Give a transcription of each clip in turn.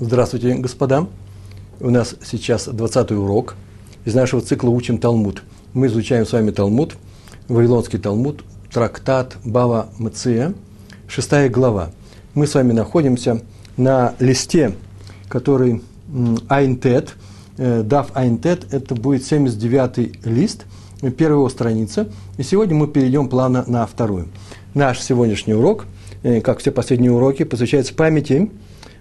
Здравствуйте, господа. У нас сейчас 20 урок. Из нашего цикла учим Талмуд. Мы изучаем с вами Талмуд, Вавилонский Талмуд, трактат Бава Мция, шестая глава. Мы с вами находимся на листе, который Айнтет, э, Дав Айнтет, это будет 79-й лист, первая его страница. И сегодня мы перейдем плавно на вторую. Наш сегодняшний урок, э, как все последние уроки, посвящается памяти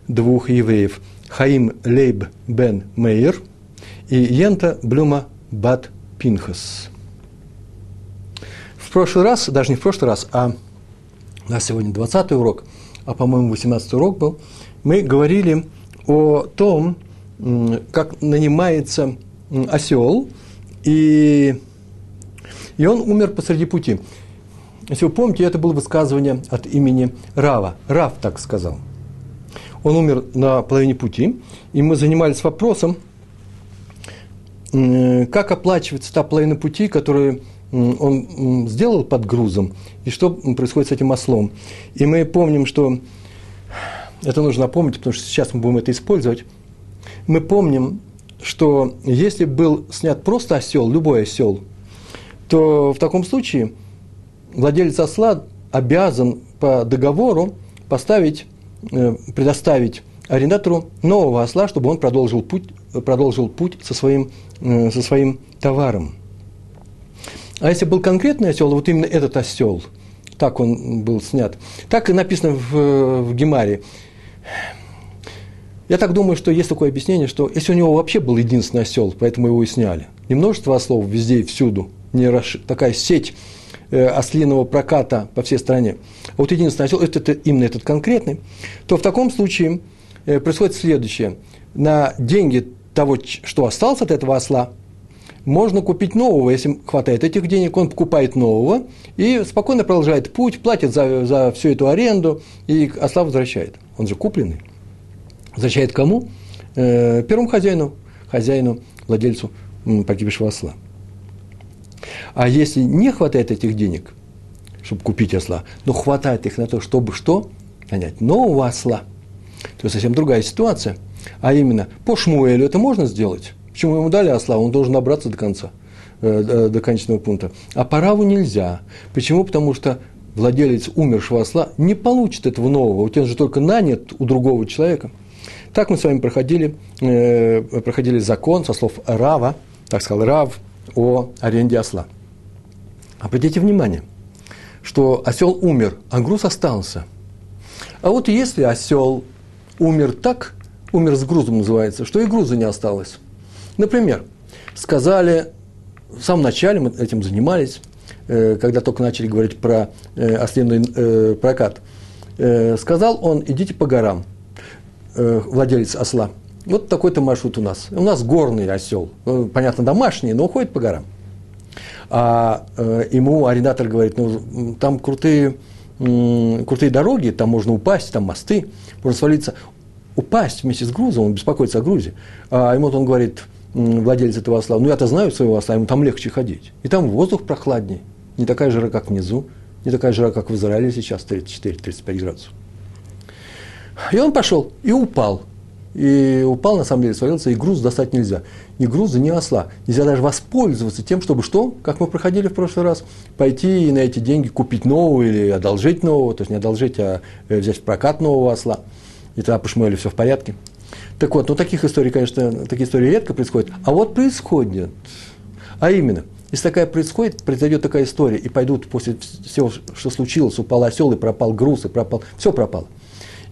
двух евреев – Хаим Лейб бен Мейер и Йента Блюма бат Пинхас. В прошлый раз, даже не в прошлый раз, а у нас сегодня 20 урок, а, по-моему, 18 урок был, мы говорили о том, как нанимается осел, и, и он умер посреди пути. Если вы помните, это было высказывание от имени Рава. Рав так сказал – он умер на половине пути, и мы занимались вопросом, как оплачивается та половина пути, которую он сделал под грузом, и что происходит с этим ослом. И мы помним, что это нужно напомнить, потому что сейчас мы будем это использовать. Мы помним, что если был снят просто осел, любой осел, то в таком случае владелец осла обязан по договору поставить Э, предоставить арендатору нового осла, чтобы он продолжил путь, продолжил путь со, своим, э, со своим товаром. А если был конкретный осел, вот именно этот осел, так он был снят, так и написано в, в Гемаре. Я так думаю, что есть такое объяснение, что если у него вообще был единственный осел, поэтому его и сняли. Не множество ослов везде и всюду, не расш... такая сеть Э, ослиного проката по всей стране, вот единственный осел, это, это именно этот конкретный, то в таком случае э, происходит следующее. На деньги того, что осталось от этого осла, можно купить нового, если хватает этих денег, он покупает нового и спокойно продолжает путь, платит за, за всю эту аренду и осла возвращает. Он же купленный. Возвращает кому? Э, первому хозяину, хозяину, владельцу погибшего осла. А если не хватает этих денег, чтобы купить осла, но хватает их на то, чтобы что? Нанять нового осла, то совсем другая ситуация. А именно, по Шмуэлю это можно сделать. Почему ему дали осла? Он должен набраться до конца, э, до конечного пункта. А по Раву нельзя. Почему? Потому что владелец умершего осла не получит этого нового. У тебя же только нанят у другого человека. Так мы с вами проходили, э, проходили закон со слов Рава, так сказал Рав, о аренде осла. Обратите внимание, что осел умер, а груз остался. А вот если осел умер так, умер с грузом называется, что и груза не осталось. Например, сказали, в самом начале мы этим занимались, э, когда только начали говорить про э, ослиный э, прокат, сказал он, идите по горам, владелец осла – вот такой-то маршрут у нас. У нас горный осел. Понятно, домашний, но уходит по горам. А э, ему арендатор говорит, ну, там крутые, крутые дороги, там можно упасть, там мосты, можно свалиться. Упасть вместе с грузом, он беспокоится о грузе. А ему он говорит, владелец этого осла, ну, я-то знаю своего осла, ему там легче ходить. И там воздух прохладнее, не такая жара, как внизу, не такая жара, как в Израиле сейчас, 34-35 градусов. И он пошел и упал и упал, на самом деле, свалился, и груз достать нельзя. Ни груза, ни осла. Нельзя даже воспользоваться тем, чтобы что, как мы проходили в прошлый раз, пойти и на эти деньги купить нового или одолжить нового, то есть не одолжить, а э, взять в прокат нового осла. И тогда по Шмуэлю все в порядке. Так вот, ну таких историй, конечно, такие истории редко происходят. А вот происходят. А именно, если такая происходит, произойдет такая история, и пойдут после всего, что случилось, упал осел, и пропал груз, и пропал, все пропало –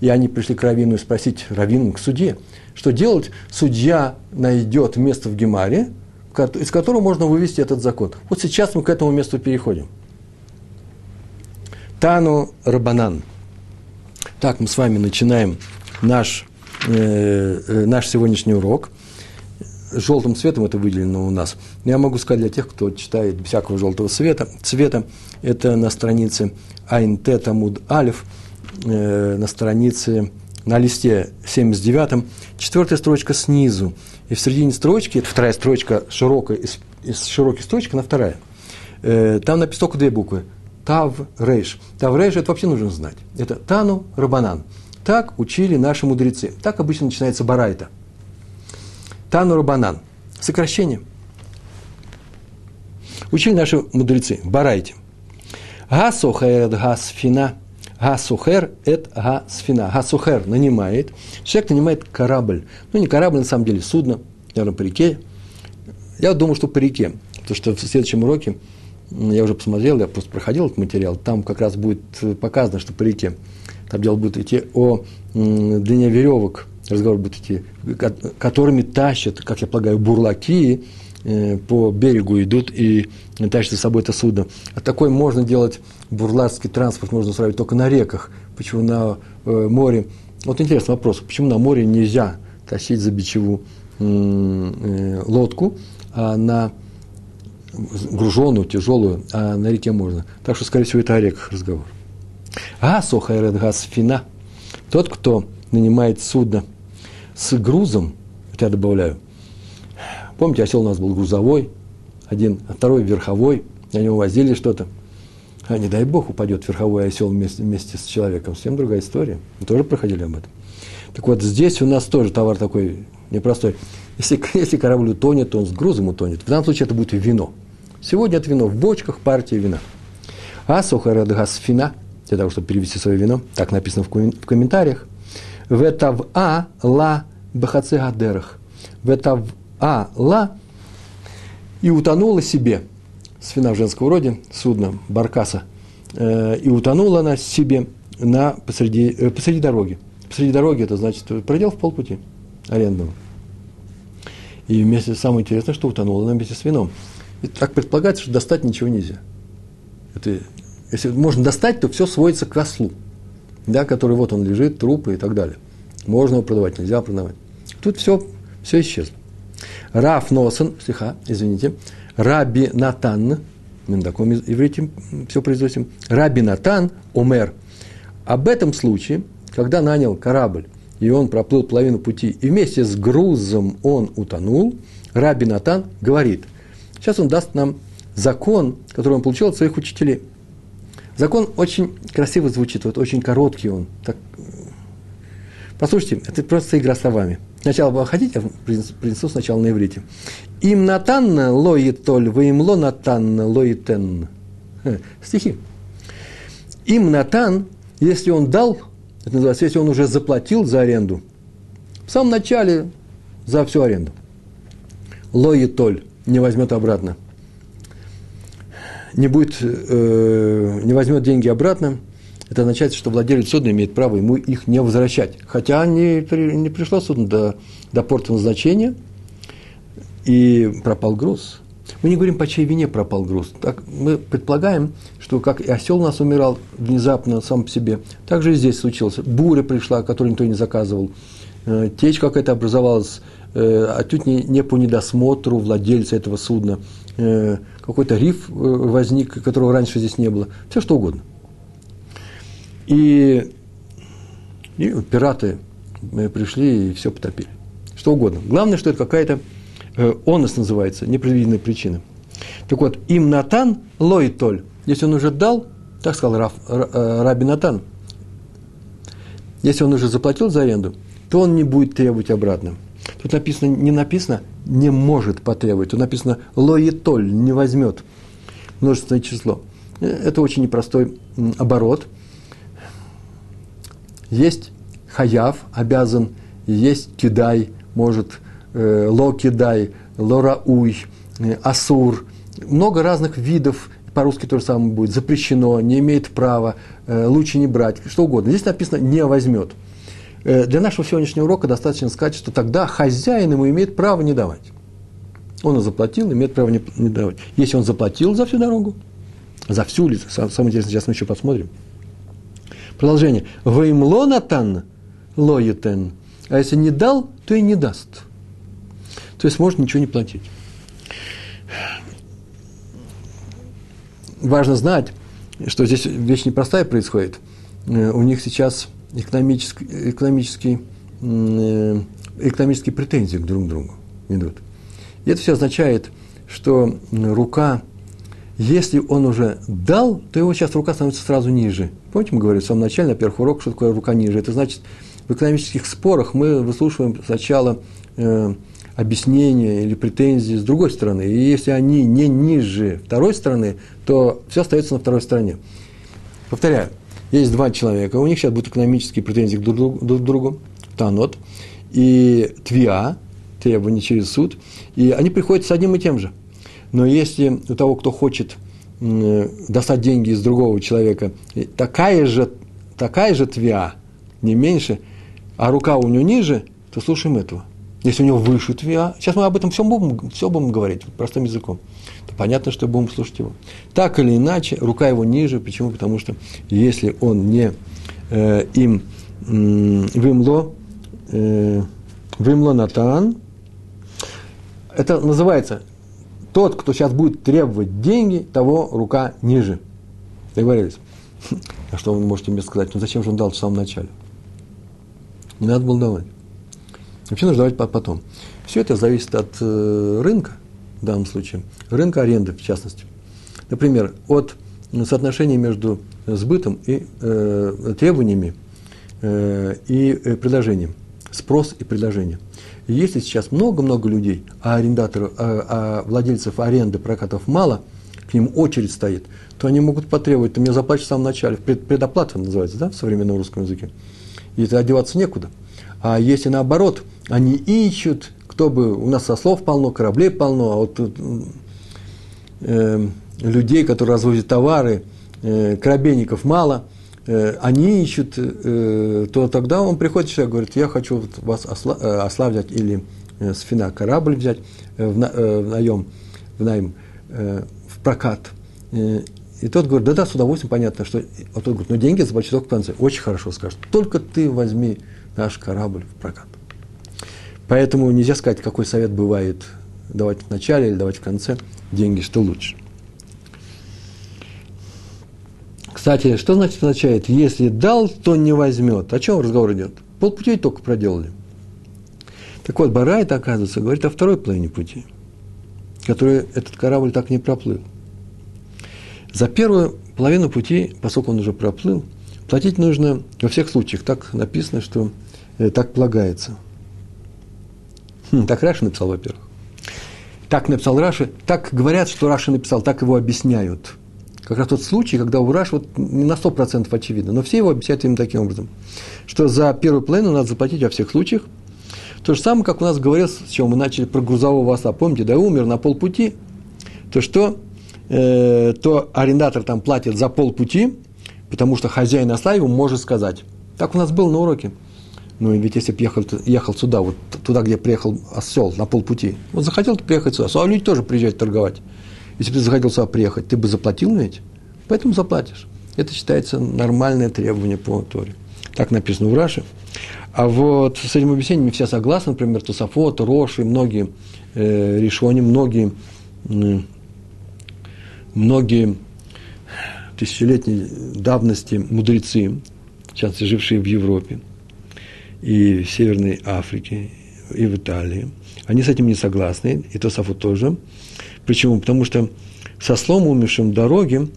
и они пришли к Равину спросить, Равину, к судье, что делать? Судья найдет место в Гемаре, из которого можно вывести этот закон. Вот сейчас мы к этому месту переходим. Тану Рабанан. Так, мы с вами начинаем наш, э, э наш сегодняшний урок. Желтым цветом это выделено у нас. я могу сказать для тех, кто читает всякого желтого цвета, цвета это на странице Айн Тетамуд Алиф – э, на странице, на листе 79, четвертая строчка снизу. И в середине строчки, вторая строчка широкая, из, из широкой строчки на вторая. Э, там написано только две буквы. Тав Рейш. Тав Рейш это вообще нужно знать. Это Тану Рабанан. Так учили наши мудрецы. Так обычно начинается барайта. Тану Рабанан. Сокращение. Учили наши мудрецы. Барайте. Гасохер эт гасфина. Гасухер эт гасфина. Гасухер нанимает. Человек нанимает корабль. Ну, не корабль, на самом деле, судно. Наверное, по реке. Я думаю, что по реке. Потому что в следующем уроке я уже посмотрел, я просто проходил этот материал, там как раз будет показано, что по реке. Там дело будет идти о длине веревок, разговор будет идти, которыми тащат, как я полагаю, бурлаки э, по берегу идут и тащат за собой это судно. А такой можно делать, бурлацкий транспорт можно устраивать только на реках. Почему на э, море? Вот интересный вопрос. Почему на море нельзя тащить за бичеву э, лодку, а на груженную, тяжелую, а на реке можно. Так что, скорее всего, это о реках разговор. А сохайред газ фина. Тот, кто нанимает судно с грузом, вот я добавляю, помните, осел у нас был грузовой, один, а второй верховой, на него возили что-то. А не дай бог упадет верховой осел вместе, вместе с человеком. Совсем другая история. Мы тоже проходили об этом. Так вот, здесь у нас тоже товар такой непростой. Если, если корабль утонет, то он с грузом утонет. В данном случае это будет вино. Сегодня это вино в бочках, партия вина. А сухарадгас фина, для того, чтобы перевести свое вино, так написано в комментариях. Ветав а ла бахаце гадерах. Ветав а ла и утонула себе, с вина в женском роде, судно Баркаса, э, и утонула она себе на, посреди, э, посреди дороги. Посреди дороги это значит предел в полпути арендного. И вместе, самое интересное, что утонула она вместе с вином. И так предполагается, что достать ничего нельзя. Это, если можно достать, то все сводится к ослу, да, который вот он лежит, трупы и так далее. Можно его продавать, нельзя продавать. Тут все, все исчезло. Раф Носен, стиха, извините, Раби Натан, мы на таком иврите все произносим, Раби Натан, Омер. Об этом случае, когда нанял корабль и он проплыл половину пути, и вместе с грузом он утонул, Раби Натан говорит, сейчас он даст нам закон, который он получил от своих учителей. Закон очень красиво звучит, вот очень короткий он. Так... Послушайте, это просто игра словами. Сначала вы хотите, я принесу сначала на иврите. Им натан лоитоль, вы им ло натан лоитен. Стихи. Им натан, если он дал это называется, если он уже заплатил за аренду, в самом начале за всю аренду. Лои толь не возьмет обратно. Не будет, э, не возьмет деньги обратно, это означает, что владелец судна имеет право ему их не возвращать. Хотя не, не пришло судно до, до порта назначения, и пропал груз. Мы не говорим, по чьей вине пропал груз. Так, мы предполагаем, что как и осел у нас умирал внезапно сам по себе, так же и здесь случилось. Буря пришла, которую никто не заказывал. Э, течь какая-то образовалась, э, отнюдь не, не по недосмотру владельца этого судна. Э, какой-то риф возник, которого раньше здесь не было. Все что угодно. И, и пираты пришли и все потопили. Что угодно. Главное, что это какая-то Э, онос называется, непредвиденная причина. Так вот, им Натан лоитоль, если он уже дал, так сказал Раф, э, Раби Натан, если он уже заплатил за аренду, то он не будет требовать обратно. Тут написано, не написано, не может потребовать, тут написано лоитоль, не возьмет множественное число. Э, это очень непростой оборот. Есть хаяв, обязан, есть кидай, может Э, локидай, лорауй, э, асур, много разных видов, по-русски то же самое будет, запрещено, не имеет права, э, лучше не брать, что угодно. Здесь написано «не возьмет». Для нашего сегодняшнего урока достаточно сказать, что тогда хозяин ему имеет право не давать. Он и заплатил, имеет право не, не давать. Если он заплатил за всю дорогу, за всю улицу, самое интересное, сейчас мы еще посмотрим. Продолжение. Ваимло натан лоютен. А если не дал, то и не даст то есть может ничего не платить. Важно знать, что здесь вещь непростая происходит. Э, у них сейчас экономические, экономические, э, экономические претензии к друг другу идут. И это все означает, что рука Если он уже дал, то его сейчас рука становится сразу ниже. Помните, мы говорили в самом начале, на первых уроках, что такое рука ниже? Это значит, в экономических спорах мы выслушиваем сначала э, объяснения или претензии с другой стороны. И если они не ниже второй стороны, то все остается на второй стороне. Повторяю, есть два человека, у них сейчас будут экономические претензии друг к друг к другу танот, и твиа, требования через суд, и они приходят с одним и тем же. Но если у того, кто хочет достать деньги из другого человека, такая же, такая же твиа, не меньше, а рука у него ниже, то слушаем этого. Если у него выше твиа, сейчас мы об этом все будем, все будем говорить простым языком, то понятно, что будем слушать его. Так или иначе, рука его ниже. Почему? Потому что если он не э, им э, вымло, э, вымло натан, это называется тот, кто сейчас будет требовать деньги, того рука ниже. Договорились? А что вы можете мне сказать? Ну зачем же он дал в самом начале? Не надо было давать. Вообще нужно давать потом. Все это зависит от э, рынка, в данном случае, рынка аренды, в частности. Например, от соотношения между сбытом и э, требованиями э, и э, предложением. Спрос и предложение. Если сейчас много-много людей, а арендаторов, а, а владельцев аренды, прокатов мало, к ним очередь стоит, то они могут потребовать, ты мне заплатишь в самом начале, пред, предоплата называется, да, в современном русском языке. И это одеваться некуда. А если наоборот, они ищут, кто бы, у нас со слов полно, кораблей полно, а вот э, людей, которые развозят товары, э, корабельников мало – они ищут, э, то тогда он приходит человек, говорит, я хочу вас осла, э, осла взять или с фина корабль взять в, на, в наем, в найм, в прокат. И тот говорит, да-да, с удовольствием, понятно, что... А тот говорит, ну деньги заплачу только в конце. Очень хорошо скажет, только ты возьми наш корабль в прокат. Поэтому нельзя сказать, какой совет бывает давать в начале или давать в конце. Деньги, что лучше. Кстати, что значит означает, если дал, то не возьмет? О чем разговор идет? Полпути только проделали. Так вот, Барайт, оказывается, говорит о второй половине пути, который этот корабль так не проплыл. За первую половину пути, поскольку он уже проплыл, платить нужно во всех случаях. Так написано, что э, так полагается. Хм, так Раши написал, во-первых. Так написал Раши, так говорят, что Раши написал, так его объясняют – как раз тот случай, когда у Раш вот не на 100% очевидно, но все его объясняют именно таким образом, что за первую половину надо заплатить во всех случаях. То же самое, как у нас говорилось, с чего мы начали про грузового осла. Помните, да, умер на полпути, то что, э, то арендатор там платит за полпути, потому что хозяин осла ему может сказать. Так у нас было на уроке. Ну, ведь если бы ехал, ехал сюда, вот туда, где приехал осел, на полпути, вот захотел приехать сюда, а люди тоже приезжают торговать. Если бы ты захотел сюда приехать, ты бы заплатил ведь? Поэтому заплатишь. Это считается нормальное требование по Торе. Так написано в Раше. А вот с этим объяснением не все согласны. Например, Тософот, и многие э, решения, многие, э, многие тысячелетней давности мудрецы, частности, жившие в Европе и в Северной Африке, и в Италии, они с этим не согласны, и Тософот тоже – Почему? Потому что со слом умершим дороги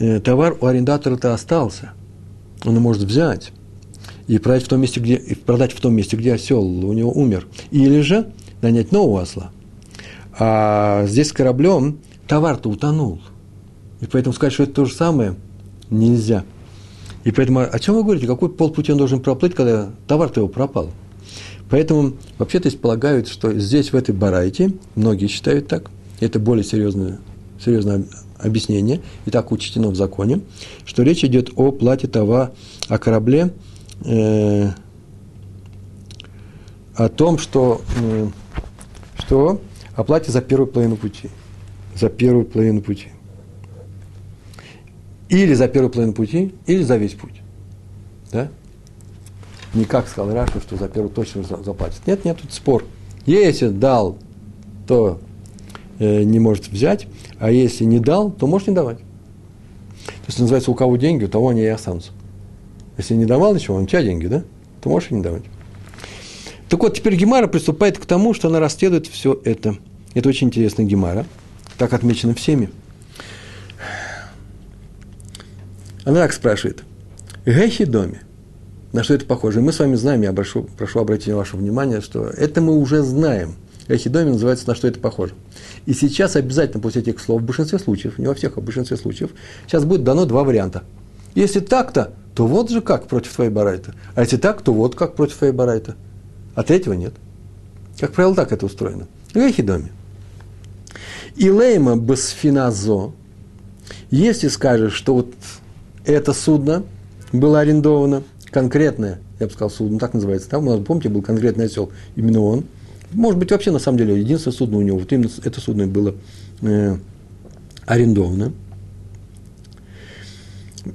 э, товар у арендатора-то остался. Он может взять и продать в том месте, где, и продать в том месте, где осел у него умер. Или же нанять нового осла. А здесь с кораблем товар-то утонул. И поэтому сказать, что это то же самое, нельзя. И поэтому о чем вы говорите? Какой полпути он должен проплыть, когда товар-то его пропал? Поэтому вообще-то полагают, что здесь, в этой барайте, многие считают так, это более серьезное, серьезное объяснение, и так учтено в законе, что речь идет о плате товара, о корабле, э, о том, что, э, что о плате за первую половину пути. За первую половину пути. Или за первую половину пути, или за весь путь. Да? Не как сказал Раша, что за первую точно заплатит. Нет, нет, тут спор. Если дал, то не может взять, а если не дал, то может не давать. То есть называется, у кого деньги, у того они и останутся. Если не давал ничего, у тебя деньги, да, то можешь и не давать. Так вот, теперь Гемара приступает к тому, что она расследует все это. Это очень интересная Гемара, так отмечено всеми. Она так спрашивает. Гехи доме. На что это похоже? мы с вами знаем, я прошу, прошу обратить ваше внимание, что это мы уже знаем. Гехи доме называется, на что это похоже. И сейчас обязательно после этих слов, в большинстве случаев, не во всех, а в большинстве случаев, сейчас будет дано два варианта. Если так-то, то вот же как против твоей барайта. А если так, то вот как против твоей барайта. А третьего нет. Как правило, так это устроено. Гехи доме. И лейма басфиназо, если скажешь, что вот это судно было арендовано, конкретное, я бы сказал, судно, так называется, там, у нас, помните, был конкретный осел, именно он. Может быть, вообще, на самом деле, единственное судно у него, вот именно это судно было э, арендовано.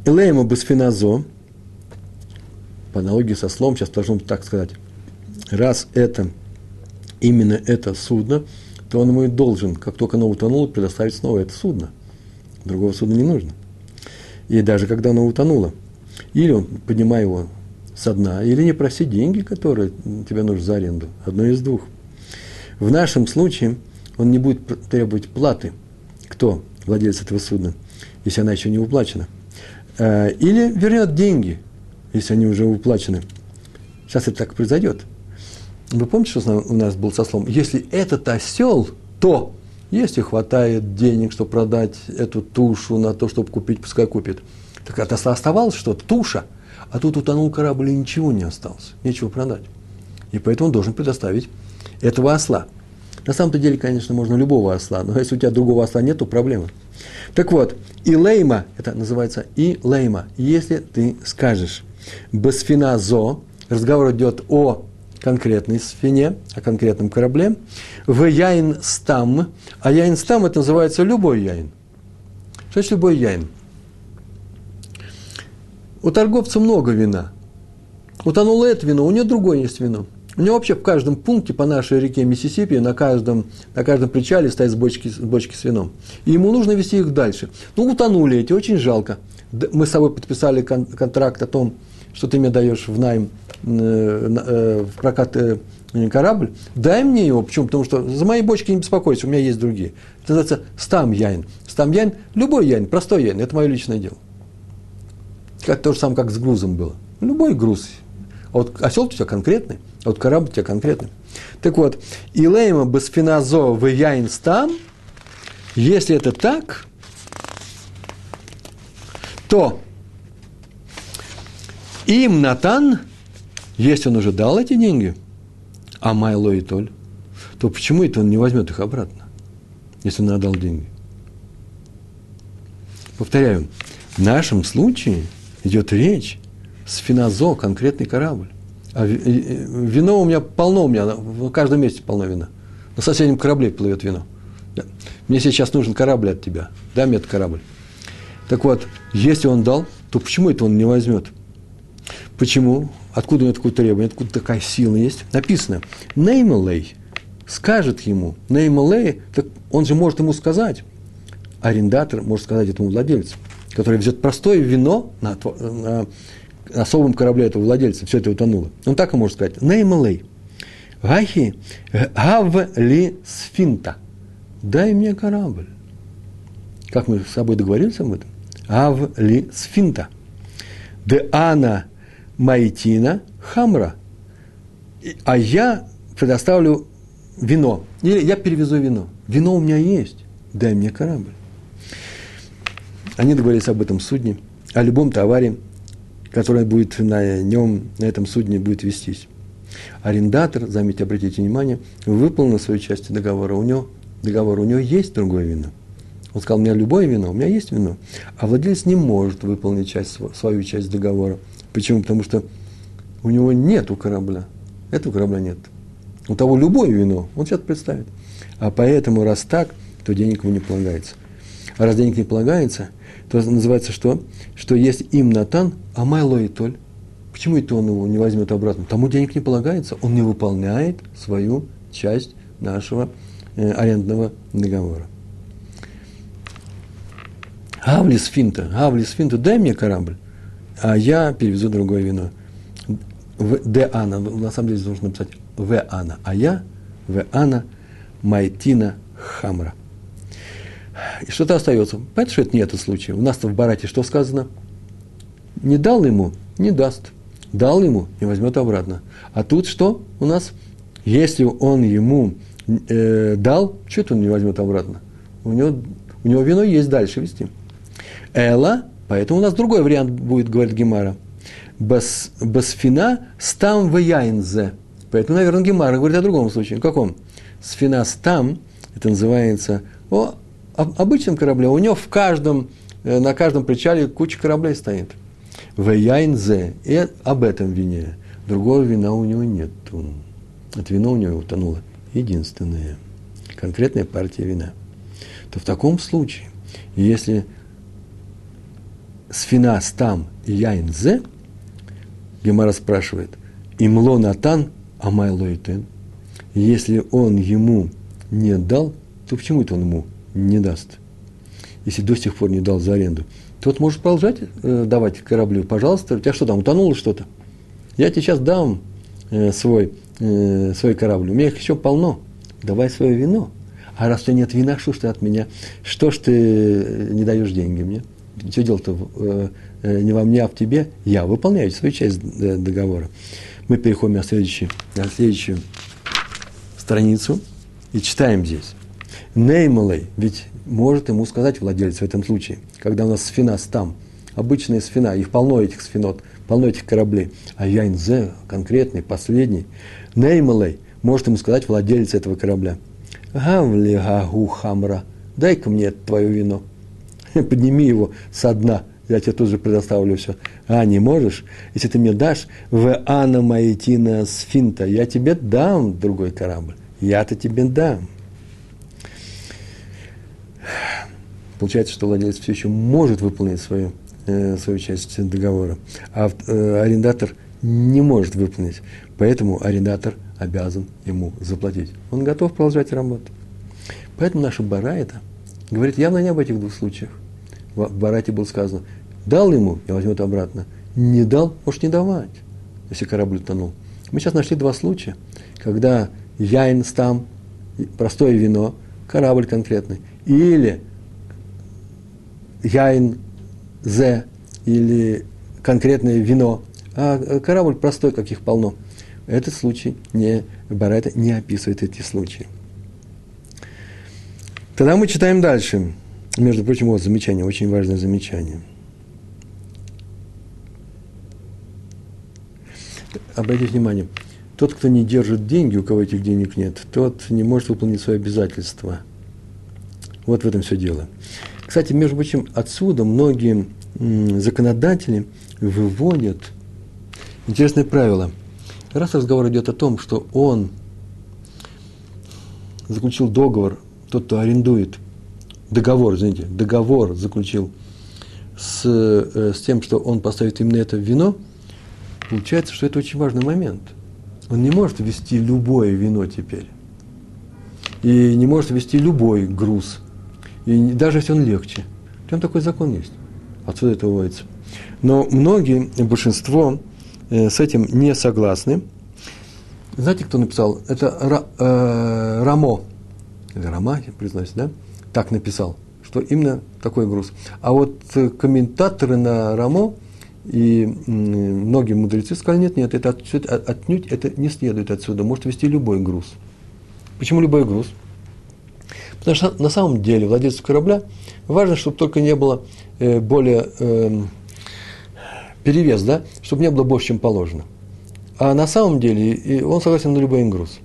Элейма басфиназо, по аналогии со словом, сейчас должен так сказать, раз это, именно это судно, то он ему и должен, как только оно утонуло, предоставить снова это судно. Другого судна не нужно. И даже когда оно утонуло, или он, поднимай его со дна, или не проси деньги, которые тебе нужны за аренду. Одно из двух. В нашем случае он не будет требовать платы. Кто владелец этого судна, если она еще не уплачена. Э, или вернет деньги, если они уже уплачены. Сейчас это так произойдет. Вы помните, что у нас был со словом? Если этот осел, то если хватает денег, чтобы продать эту тушу на то, чтобы купить, пускай купит. Так это оставалось что-то, туша. А тут утонул корабль и ничего не осталось, нечего продать. И поэтому он должен предоставить этого осла. На самом-то деле, конечно, можно любого осла, но если у тебя другого осла нет, то проблема. Так вот, и лейма, это называется и лейма, если ты скажешь басфиназо, разговор идет о конкретной сфине, о конкретном корабле. В яин стам, а яин стам это называется любой яин. Что значит любой яин? У торговца много вина. Утонуло это вино, у него другое есть вино. У него вообще в каждом пункте по нашей реке Миссисипи, на каждом, на каждом причале стоят бочки, бочки с вином. И ему нужно вести их дальше. Ну, утонули эти, очень жалко. Мы с собой подписали кон- контракт о том, что ты мне даешь в найм Э, э, в прокат э, корабль, дай мне его. Почему? Потому что за мои бочки не беспокойся, у меня есть другие. Это называется стам яин. Стам яин, любой яин, простой яин, это мое личное дело. Как то же самое, как с грузом было. Любой груз. А вот осел у тебя конкретный, а вот корабль у тебя конкретный. Так вот, илейма басфиназо в яин стам, если это так, то им натан если он уже дал эти деньги, а Майло и Толь, то почему это он не возьмет их обратно, если он отдал деньги? Повторяю, в нашем случае идет речь с финазо, конкретный корабль. А вино у меня полно, у меня в каждом месте полно вина. На соседнем корабле плывет вино. Мне сейчас нужен корабль от тебя. Дай мне этот корабль. Так вот, если он дал, то почему это он не возьмет? Почему? Откуда у него такое требование, откуда такая сила есть? Написано, Неймалей скажет ему, Неймалей, так он же может ему сказать, арендатор может сказать этому владельцу, который везет простое вино на, на особом корабле этого владельца, все это утонуло. Он так и может сказать, Неймалей, Гахи, гав ли сфинта, дай мне корабль. Как мы с собой договорились об этом? Ав ли сфинта. Де ана Маитина Хамра. А я предоставлю вино. Или я перевезу вино. Вино у меня есть. Дай мне корабль. Они договорились об этом судне, о любом товаре, который будет на нем, на этом судне будет вестись. Арендатор, заметьте, обратите внимание, выполнил свою часть договора. У него, договор, у него есть другое вино. Он сказал, у меня любое вино, у меня есть вино. А владелец не может выполнить часть, свою часть договора. Почему? Потому что у него нет корабля. Этого корабля нет. У того любое вино, он сейчас представит. А поэтому, раз так, то денег ему не полагается. А раз денег не полагается, то называется что? Что есть им Натан, а Майло и Толь. Почему это он его не возьмет обратно? Тому денег не полагается, он не выполняет свою часть нашего э, арендного договора. Гавлис финта, Гавлис финта, дай мне корабль а я перевезу другое вино. В де ана, на самом деле нужно написать в ана, а я в ана майтина хамра. И что-то остается. Понятно, что это не этот случай. У нас-то в Барате что сказано? не дал ему, не даст. Дал ему, не возьмет обратно. А тут что у нас? Если он ему э, дал, что он не возьмет обратно? У него, у него вино есть дальше вести. Эла, поэтому у нас другой вариант будет, говорит Гемара. Бас, басфина стам в яйнзе. Поэтому, наверное, Гемара говорит о другом случае. Каком? Сфина стам, это называется, о обычном корабле. У него в каждом, э, на каждом причале куча кораблей стоит. В яйнзе. И об этом вине. Другого вина у него нет. Это вино у него утонуло. Единственное. Конкретная партия вина. То в таком случае, если сфина стам яйнзе, Гемара спрашивает, имло натан амайлойтен, если он ему не дал, то почему это он ему не даст? Если до сих пор не дал за аренду, тот может продолжать э, давать кораблю. Пожалуйста, у тебя что там, утонуло что-то? Я тебе сейчас дам э, свой, э, свой корабль. У меня их еще полно. Давай свое вино. А раз у тебя нет вина, что ж ты от меня? Что ж ты э, не даешь деньги мне? Все дело-то э, э, не во мне, а в тебе. Я выполняю свою часть э, договора. Мы переходим на следующую, на следующую страницу и читаем здесь. Неймалей, ведь может ему сказать владелец в этом случае, когда у нас сфина там, обычная сфина, их полно этих сфинот, полно этих кораблей, а Яйнзе, конкретный, последний, Неймалей, может ему сказать владелец этого корабля, Гавли гагу хамра, дай-ка мне твое вино, подними его со дна, я тебе тут же предоставлю все. А, не можешь? Если ты мне дашь в Анна Маитина Сфинта, я тебе дам другой корабль. Я-то тебе дам. Получается, что владелец все еще может выполнить свою, э, свою часть договора, а э, арендатор не может выполнить. Поэтому арендатор обязан ему заплатить. Он готов продолжать работу. Поэтому наша Барайта говорит явно не об этих двух случаях. В Барате было сказано, дал ему и возьмет обратно. Не дал, может не давать, если корабль утонул. Мы сейчас нашли два случая, когда яин стам, простое вино, корабль конкретный, или яин зе, или конкретное вино, а корабль простой, каких полно. Этот случай не, Барайта не описывает эти случаи. Тогда мы читаем дальше. Между прочим, вот замечание, очень важное замечание. Обратите внимание, тот, кто не держит деньги, у кого этих денег нет, тот не может выполнить свои обязательства. Вот в этом все дело. Кстати, между прочим, отсюда многие законодатели выводят интересное правило. Раз разговор идет о том, что он заключил договор, тот, кто арендует – договор, извините, договор заключил с, э, с тем, что он поставит именно это вино, получается, что это очень важный момент. Он не может вести любое вино теперь. И не может вести любой груз. И даже если он легче. Прям такой закон есть. Отсюда это выводится. Но многие, большинство э, с этим не согласны. Знаете, кто написал? Это э, Рамо. Или Рама, признаюсь, да? так написал, что именно такой груз. А вот э, комментаторы на Рамо и многие мудрецы сказали, нет, нет, это отсюда, отнюдь это не следует отсюда, может вести любой груз. Почему любой груз? Потому что на самом деле владельцу корабля важно, чтобы только не было э, более э, перевес, да, чтобы не было больше, чем положено. А на самом деле он согласен на любой груз.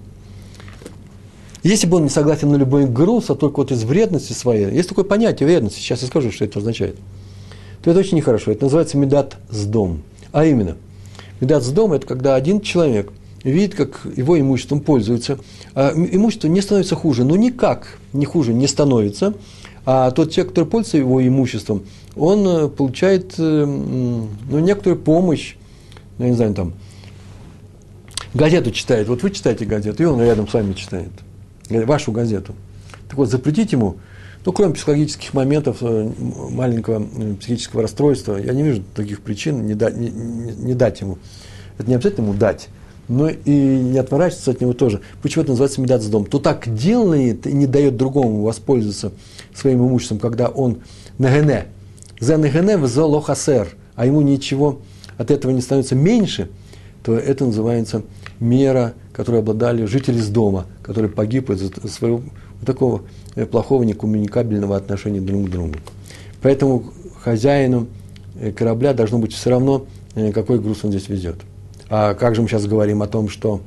Если бы он не согласен на любой груз, а только вот из вредности своей, есть такое понятие вредности, сейчас я скажу, что это означает, то это очень нехорошо. Это называется медат с дом. А именно, медат с дом – это когда один человек видит, как его имуществом пользуется, а имущество не становится хуже, но никак не хуже не становится, а тот человек, который пользуется его имуществом, он э, получает э, ну, некоторую помощь, ну, я не знаю, там, газету читает, вот вы читаете газету, и он рядом с вами читает – вашу газету. Так вот, запретить ему, ну, кроме психологических моментов, э, маленького э, психического расстройства, я не вижу таких причин не, не, не, не дать ему. Это не обязательно ему дать, но и не отворачиваться от него тоже. Почему это называется медат с дом? То так делает и не дает другому воспользоваться своим имуществом, когда он нагене. За нагене в лохасер. а ему ничего от этого не становится меньше, то это называется мера, которой обладали жители из дома, который погиб из-за своего такого э, плохого некоммуникабельного отношения друг к другу. Поэтому хозяину э, корабля должно быть все равно, э, какой груз он здесь везет. А как же мы сейчас говорим о том, что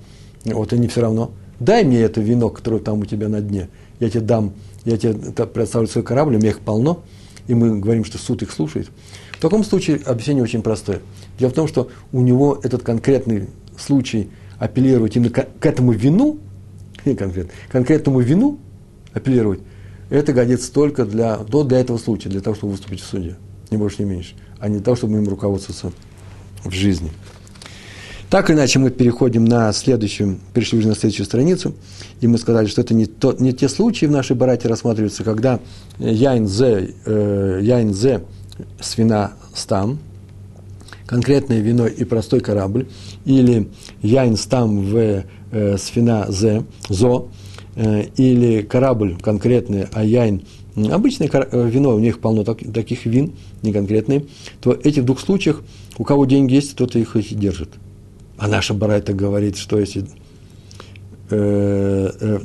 вот и не все равно, дай мне это вино, которое там у тебя на дне, я тебе дам, я тебе представлю свой корабль, у меня их полно, и мы говорим, что суд их слушает. В таком случае объяснение очень простое. Дело в том, что у него этот конкретный случай апеллировать именно к, этому вину, конкретно, конкретному вину апеллировать, это годится только для, до, для этого случая, для того, чтобы выступить в суде. Не больше, не меньше. А не для того, чтобы им руководствоваться в жизни. Так или иначе, мы переходим на следующую, перешли уже на следующую страницу, и мы сказали, что это не, то, не те случаи в нашей барате рассматриваются, когда яйн зе, э, яйн зе свина стам, конкретное вино и простой корабль, или яйн стам в э, свина зе, зо, э, или корабль конкретный, а яйн обычное э, вино, у них полно так, таких вин, не конкретные, то эти в двух случаях, у кого деньги есть, тот их и держит – а наша Барайта говорит, что если... Э, э,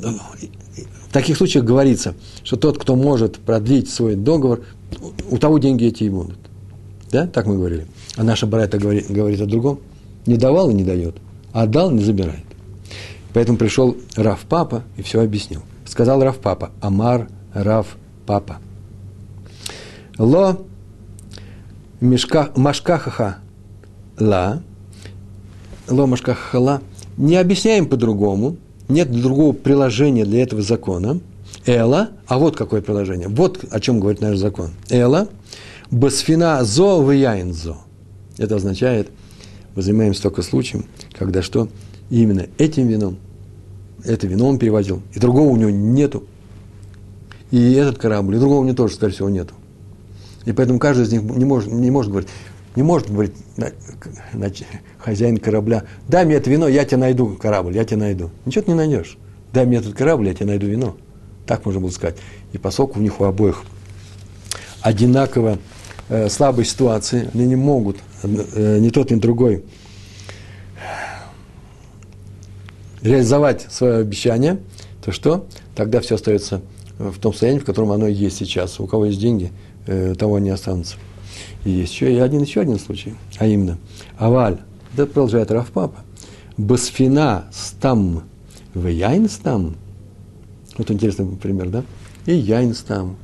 в таких случаях говорится, что тот, кто может продлить свой договор, у того деньги эти и будут. Да? Так мы говорили. А наша Барайта говорит, говорит о другом. Не давал и не дает. А дал не забирает. Поэтому пришел Рав Папа и все объяснил. Сказал Рав Папа, Амар Рав Папа. Ло мешка, машкахаха ла, ломашка хала, не объясняем по-другому, нет другого приложения для этого закона. Эла, а вот какое приложение, вот о чем говорит наш закон. Эла, басфина зо зо. Это означает, мы занимаемся только случаем, когда что? Именно этим вином, это вино он перевозил, и другого у него нету. И этот корабль, и другого у него тоже, скорее всего, нету. И поэтому каждый из них не может, не может говорить, не может говорить хозяин корабля, дай мне это вино, я тебе найду корабль, я тебе найду. Ничего ты не найдешь. Дай мне этот корабль, я тебе найду вино. Так можно было сказать. И поскольку у них у обоих одинаково э, слабые ситуации, они не могут, э, ни тот, ни другой, реализовать свое обещание, то что? Тогда все остается в том состоянии, в котором оно есть сейчас. У кого есть деньги, э, того не останутся. И есть еще и один, еще один случай, а именно, аваль, это продолжает Раф Папа, басфина стам в яйн стам, вот интересный пример, да, и яйн стам,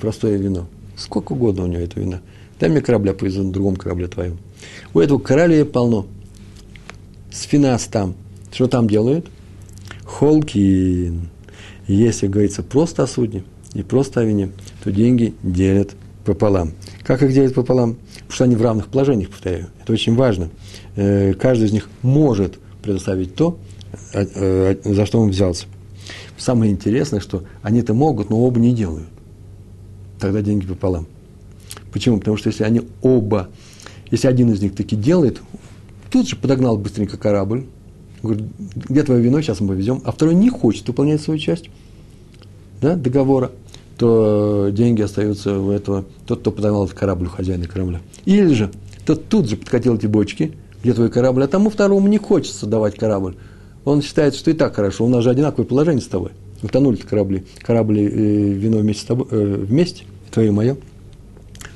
простое вино, сколько угодно у него это вина, дай мне корабля повезу на другом корабле твоем. У этого корабля полно, сфина стам, что там делают? Холкин. Если говорится просто о судне и просто о вине, то деньги делят пополам. Как их делят пополам? Потому что они в равных положениях, повторяю. Это очень важно. Э, каждый из них может предоставить то, э, за что он взялся. Самое интересное, что они это могут, но оба не делают. Тогда деньги пополам. Почему? Потому что если они оба, если один из них таки делает, тут же подогнал быстренько корабль, говорит, где твое вино, сейчас мы повезем, а второй не хочет выполнять свою часть да, договора – то деньги остаются у этого, тот, кто подогнал этот корабль, хозяина корабля. Или же тот тут же подкатил эти бочки, где твой корабль, а тому второму не хочется давать корабль. Он считает, что и так хорошо, у нас же одинаковое положение с тобой. Утонули корабли, корабли э, вино вместе с тобой, э, вместе, твое и мое,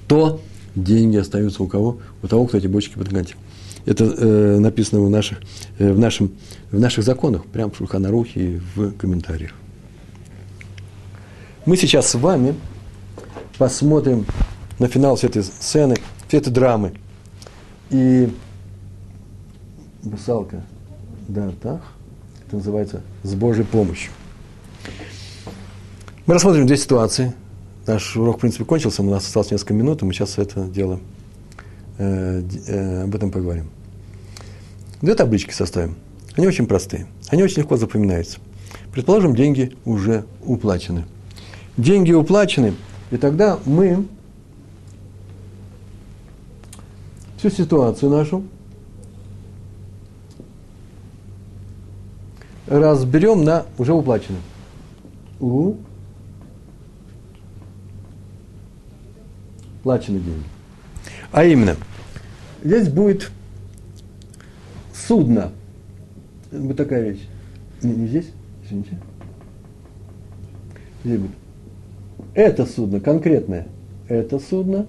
то деньги остаются у кого? У того, кто эти бочки подкатил. Это э, написано в наших, э, в, нашем, в наших законах, прямо в Шульханарухе и в комментариях. Мы сейчас с вами посмотрим на финал всей этой сцены, всей этой драмы. И Бусалка, да, так, это называется «С Божьей помощью». Мы рассмотрим две ситуации. Наш урок, в принципе, кончился, у нас осталось несколько минут, и мы сейчас это дело, э, э, об этом поговорим. Две таблички составим. Они очень простые, они очень легко запоминаются. Предположим, деньги уже уплачены – деньги уплачены, и тогда мы всю ситуацию нашу разберем на уже уплаченные. У плачены деньги. А именно, здесь будет судно. Будет такая вещь. Не, не здесь, извините. Здесь будет. Это судно конкретное. Это судно.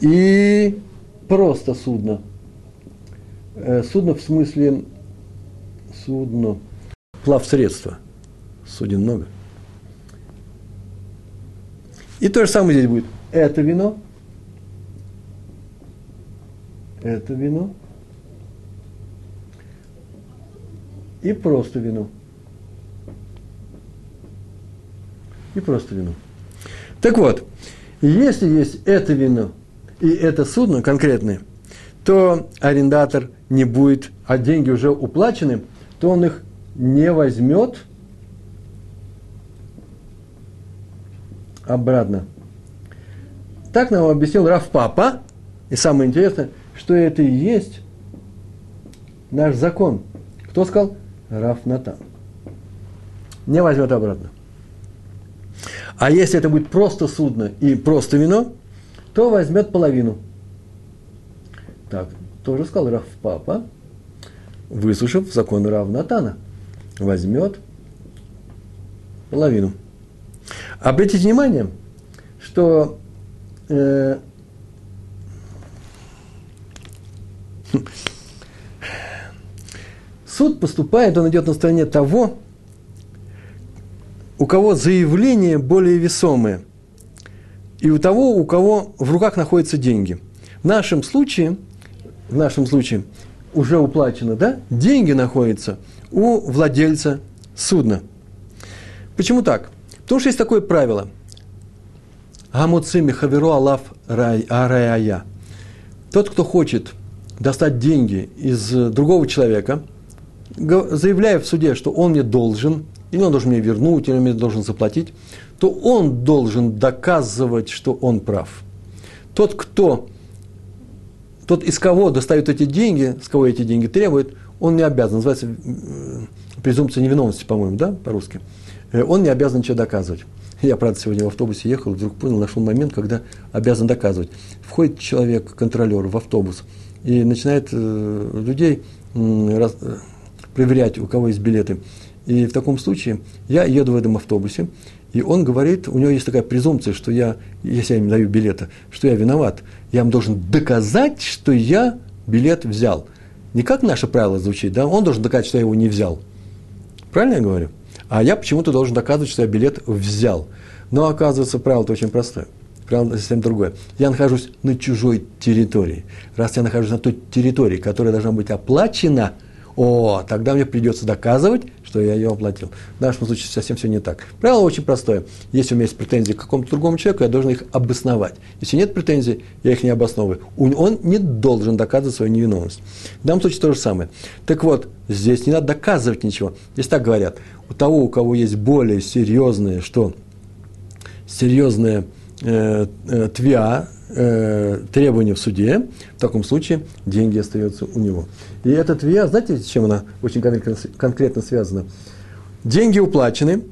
И просто судно. Э, судно в смысле судно. Плавсредство. Суден много. И то же самое здесь будет. Это вино. Это вино. И просто вино. И просто вино. Так вот, если есть это вино и это судно конкретное, то арендатор не будет, а деньги уже уплачены, то он их не возьмет обратно. Так нам объяснил Раф Папа. И самое интересное, что это и есть наш закон. Кто сказал? Раф Натан. Не возьмет обратно. А если это будет просто судно и просто вино, то возьмет половину. Так, тоже сказал Раф Папа, выслушав закон Рав Натана, возьмет половину. Обратите внимание, что э, суд поступает, он идет на стороне того, у кого заявление более весомое, и у того, у кого в руках находятся деньги. В нашем случае, в нашем случае уже уплачено, да, деньги находятся у владельца судна. Почему так? Потому что есть такое правило. Гамуцими хаверу алаф арая. Тот, кто хочет достать деньги из другого человека, заявляя в суде, что он мне должен, или он должен мне вернуть, или он мне должен заплатить, то он должен доказывать, что он прав. Тот, кто, тот, из кого достают эти деньги, с кого эти деньги требует, он не обязан, называется презумпция невиновности, по-моему, да, по-русски – Э, он не обязан ничего доказывать. Я, правда, сегодня в автобусе ехал, вдруг понял, нашел момент, когда обязан доказывать. Входит человек, контролер, в автобус и начинает э, людей э, проверять, у кого есть билеты. И в таком случае я еду в этом автобусе, и он говорит, у него есть такая презумпция, что я, если я им даю билеты, что я виноват, я им должен доказать, что я билет взял. Не как наше правило звучит, да, он должен доказать, что я его не взял. Правильно я говорю? А я почему-то должен доказывать, что я билет взял. Но оказывается, правило-то очень простое. Правило совсем другое. Я нахожусь на чужой территории. Раз я нахожусь на той территории, которая должна быть оплачена, о, тогда мне придется доказывать, что я ее оплатил. В нашем случае совсем все не так. Правило очень простое. Если у меня есть претензии к какому-то другому человеку, я должен их обосновать. Если нет претензий, я их не обосновываю. Он не должен доказывать свою невиновность. В данном случае то же самое. Так вот, здесь не надо доказывать ничего. Здесь так говорят у того, у кого есть более серьезные, что серьезные твиа, э, требования в суде, в таком случае деньги остаются у него. И эта твиа, знаете, с чем она очень конкретно связана? Деньги уплачены,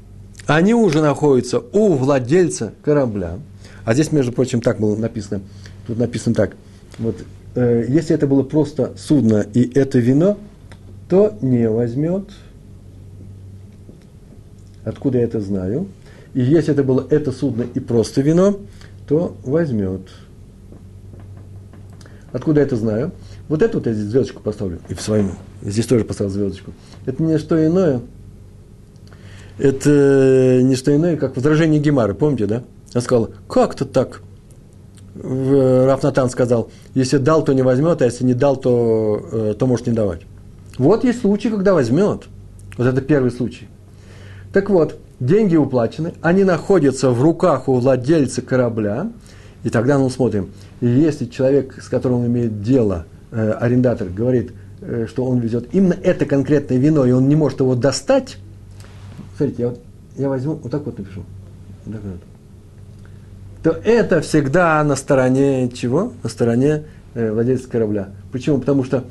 они уже находятся у владельца корабля. А здесь, между прочим, так было написано. Тут написано так. Вот, э, если это было просто судно и это вино, то не возьмет Откуда я это знаю? И если это было это судно и просто вино, то возьмет. Откуда я это знаю? Вот это вот я здесь звездочку поставлю. И в своем. Здесь тоже поставил звездочку. Это не что иное. Это не что иное, как возражение Гемары. Помните, да? Она сказала, как-то так. Рафнатан сказал, если дал, то не возьмет, а если не дал, то, э, то может не давать. Вот есть случай, когда возьмет. Вот это первый случай. Так вот, деньги уплачены, они находятся в руках у владельца корабля, и тогда мы смотрим, и если человек, с которым он имеет дело, э, арендатор, говорит, э, что он везет именно это конкретное вино, и он не может его достать, смотрите, я, вот, я возьму, вот так вот напишу, то это всегда на стороне чего? На стороне э, владельца корабля. Почему? Потому что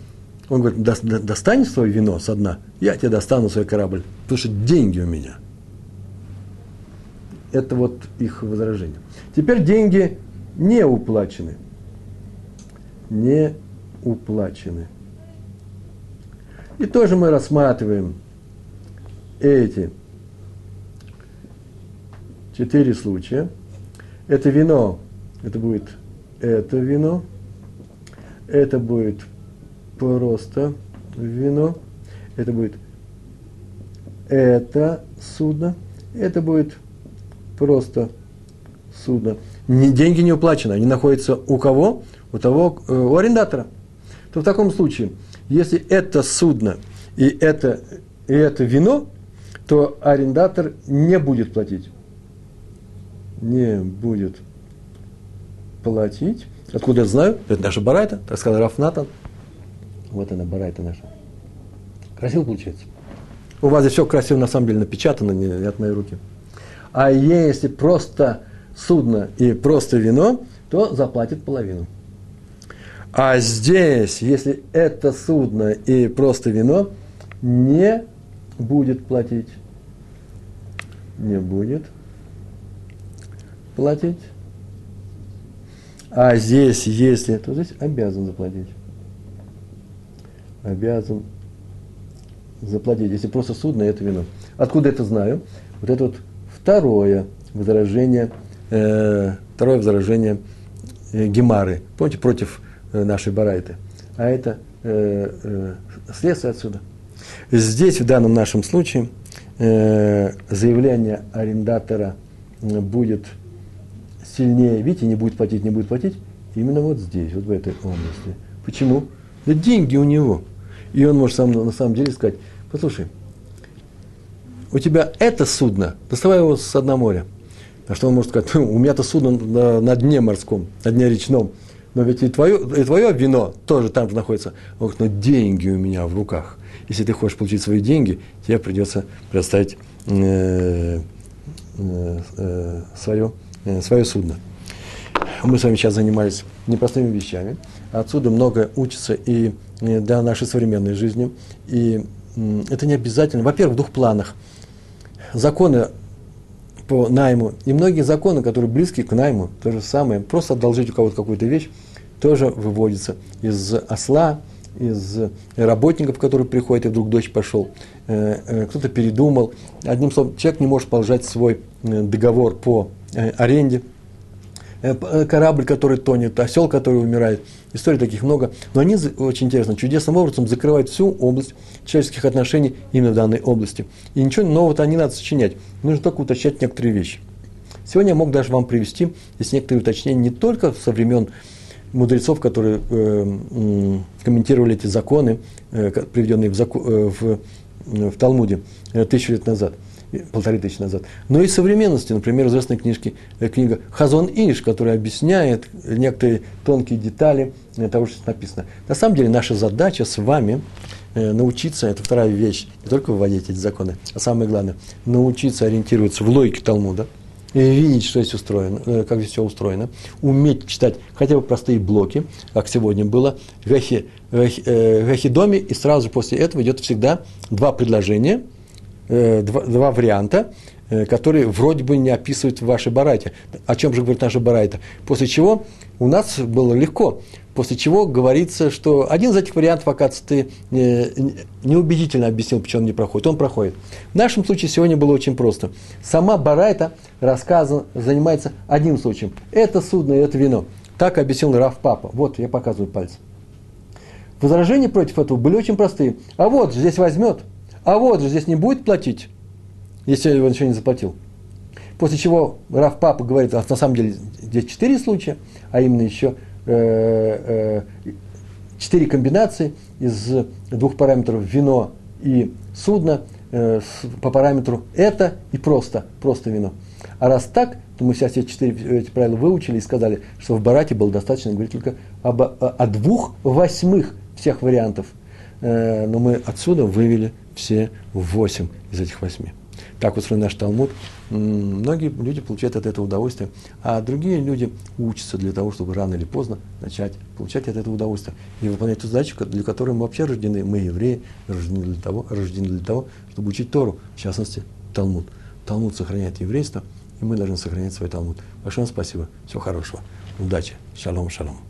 он говорит, достань свое вино со дна, я тебе достану свой корабль, потому что деньги у меня. Это вот их возражение. Теперь деньги не уплачены. не уплачены. И тоже мы рассматриваем эти четыре случая. Это вино, это будет это вино, это будет просто вино, это будет это судно, это будет просто судно. Деньги не уплачены, они находятся у кого? У того, э, у арендатора. То в таком случае, если это судно и это, и это вино, то арендатор не будет платить. Не будет платить. Откуда я знаю? Это наша барайта, так сказал Рафнатан. Вот она, барайта наша. Красиво получается. У вас здесь все красиво, на самом деле, напечатано, не от моей руки. А если просто судно и просто вино, то заплатит половину. А здесь, если это судно и просто вино, не будет платить. Не будет платить. А здесь, если, то здесь обязан заплатить. Обязан заплатить. Если просто судно, это вино. Откуда это знаю? Вот это вот второе возражение, э, второе возражение э, Гемары. Помните, против э, нашей Барайты. А это э, э, следствие отсюда. Здесь, в данном нашем случае, э, заявление арендатора будет сильнее, видите, не будет платить, не будет платить, именно вот здесь, вот в этой области. Почему? Да деньги у него. И он может сам, на самом деле сказать, послушай, у тебя это судно, доставай его с дна моря. А что он может сказать? У меня-то судно на, на дне морском, на дне речном. Но ведь и твое, и твое вино тоже там же находится. Он говорит, но деньги у меня в руках. Если ты хочешь получить свои деньги, тебе придется предоставить э, э, э, свое Э, свое судно. Мы с вами сейчас занимались непростыми вещами. Отсюда многое учится и э, для нашей современной жизни. И это не обязательно. Во-первых, в двух планах. Законы по найму и многие законы, которые близки к найму, то же самое. Просто одолжить у кого-то какую-то вещь, тоже выводится из осла, из работников, которые приходят, и вдруг дождь пошел, э, кто-то передумал. Одним словом, человек не может положить свой договор по Э, аренде, э, э, корабль, который тонет, осел, который умирает. Историй таких много. Но они, очень интересно, чудесным образом закрывают всю область человеческих отношений именно данной области. И ничего нового-то не надо сочинять. Нужно только уточнять некоторые вещи. Сегодня я мог даже вам привести здесь некоторые уточнения не только со времен мудрецов, которые э, комментировали эти законы, э, приведенные в, заку, э, в, в Талмуде э, тысячу лет назад – полторы тысячи назад, но и современности, например, известная книжки, э, книга Хазон Иш, которая объясняет некоторые тонкие детали того, что написано. На самом деле наша задача с вами э, научиться, это вторая вещь, не только выводить эти законы, а самое главное, научиться ориентироваться в логике Талмуда, видеть, что здесь устроено, э, как здесь все устроено, уметь читать хотя бы простые блоки, как сегодня было, гахи, гахи, гахи доме, и сразу после этого идет всегда два предложения – э, два, два варианта, э, которые вроде бы не описывают в вашей барайте. О чем же говорит наша барайта? После чего у нас было легко. После чего говорится, что один из этих вариантов, оказывается, ты э, неубедительно объяснил, почему он не проходит. Он проходит. В нашем случае сегодня было очень просто. Сама барайта рассказан, занимается одним случаем. Это судно это вино. Так объяснил Раф Папа. Вот, я показываю пальцем. Возражения против этого были очень простые. А вот, здесь возьмет – а вот же здесь не будет платить, если он еще не заплатил. После чего Раф Папа говорит, а на самом деле здесь четыре случая, а именно еще э, э, четыре комбинации из двух параметров вино и судно э, по параметру это и просто, просто вино. А раз так, то мы сейчас эти четыре эти правила выучили и сказали, что в Барате было достаточно говорить только об, о, о двух восьмых всех вариантов. Но мы отсюда вывели все восемь из этих восьми. Так устроен наш Талмуд. Многие люди получают от этого удовольствие, а другие люди учатся для того, чтобы рано или поздно начать получать от этого удовольствие и выполнять ту задачу, для которой мы вообще рождены. Мы, евреи, рождены для того, рождены для того чтобы учить Тору, в частности, Талмуд. Талмуд сохраняет еврейство, и мы должны сохранять свой Талмуд. Большое вам спасибо. Всего хорошего. Удачи. Шалом, шалом.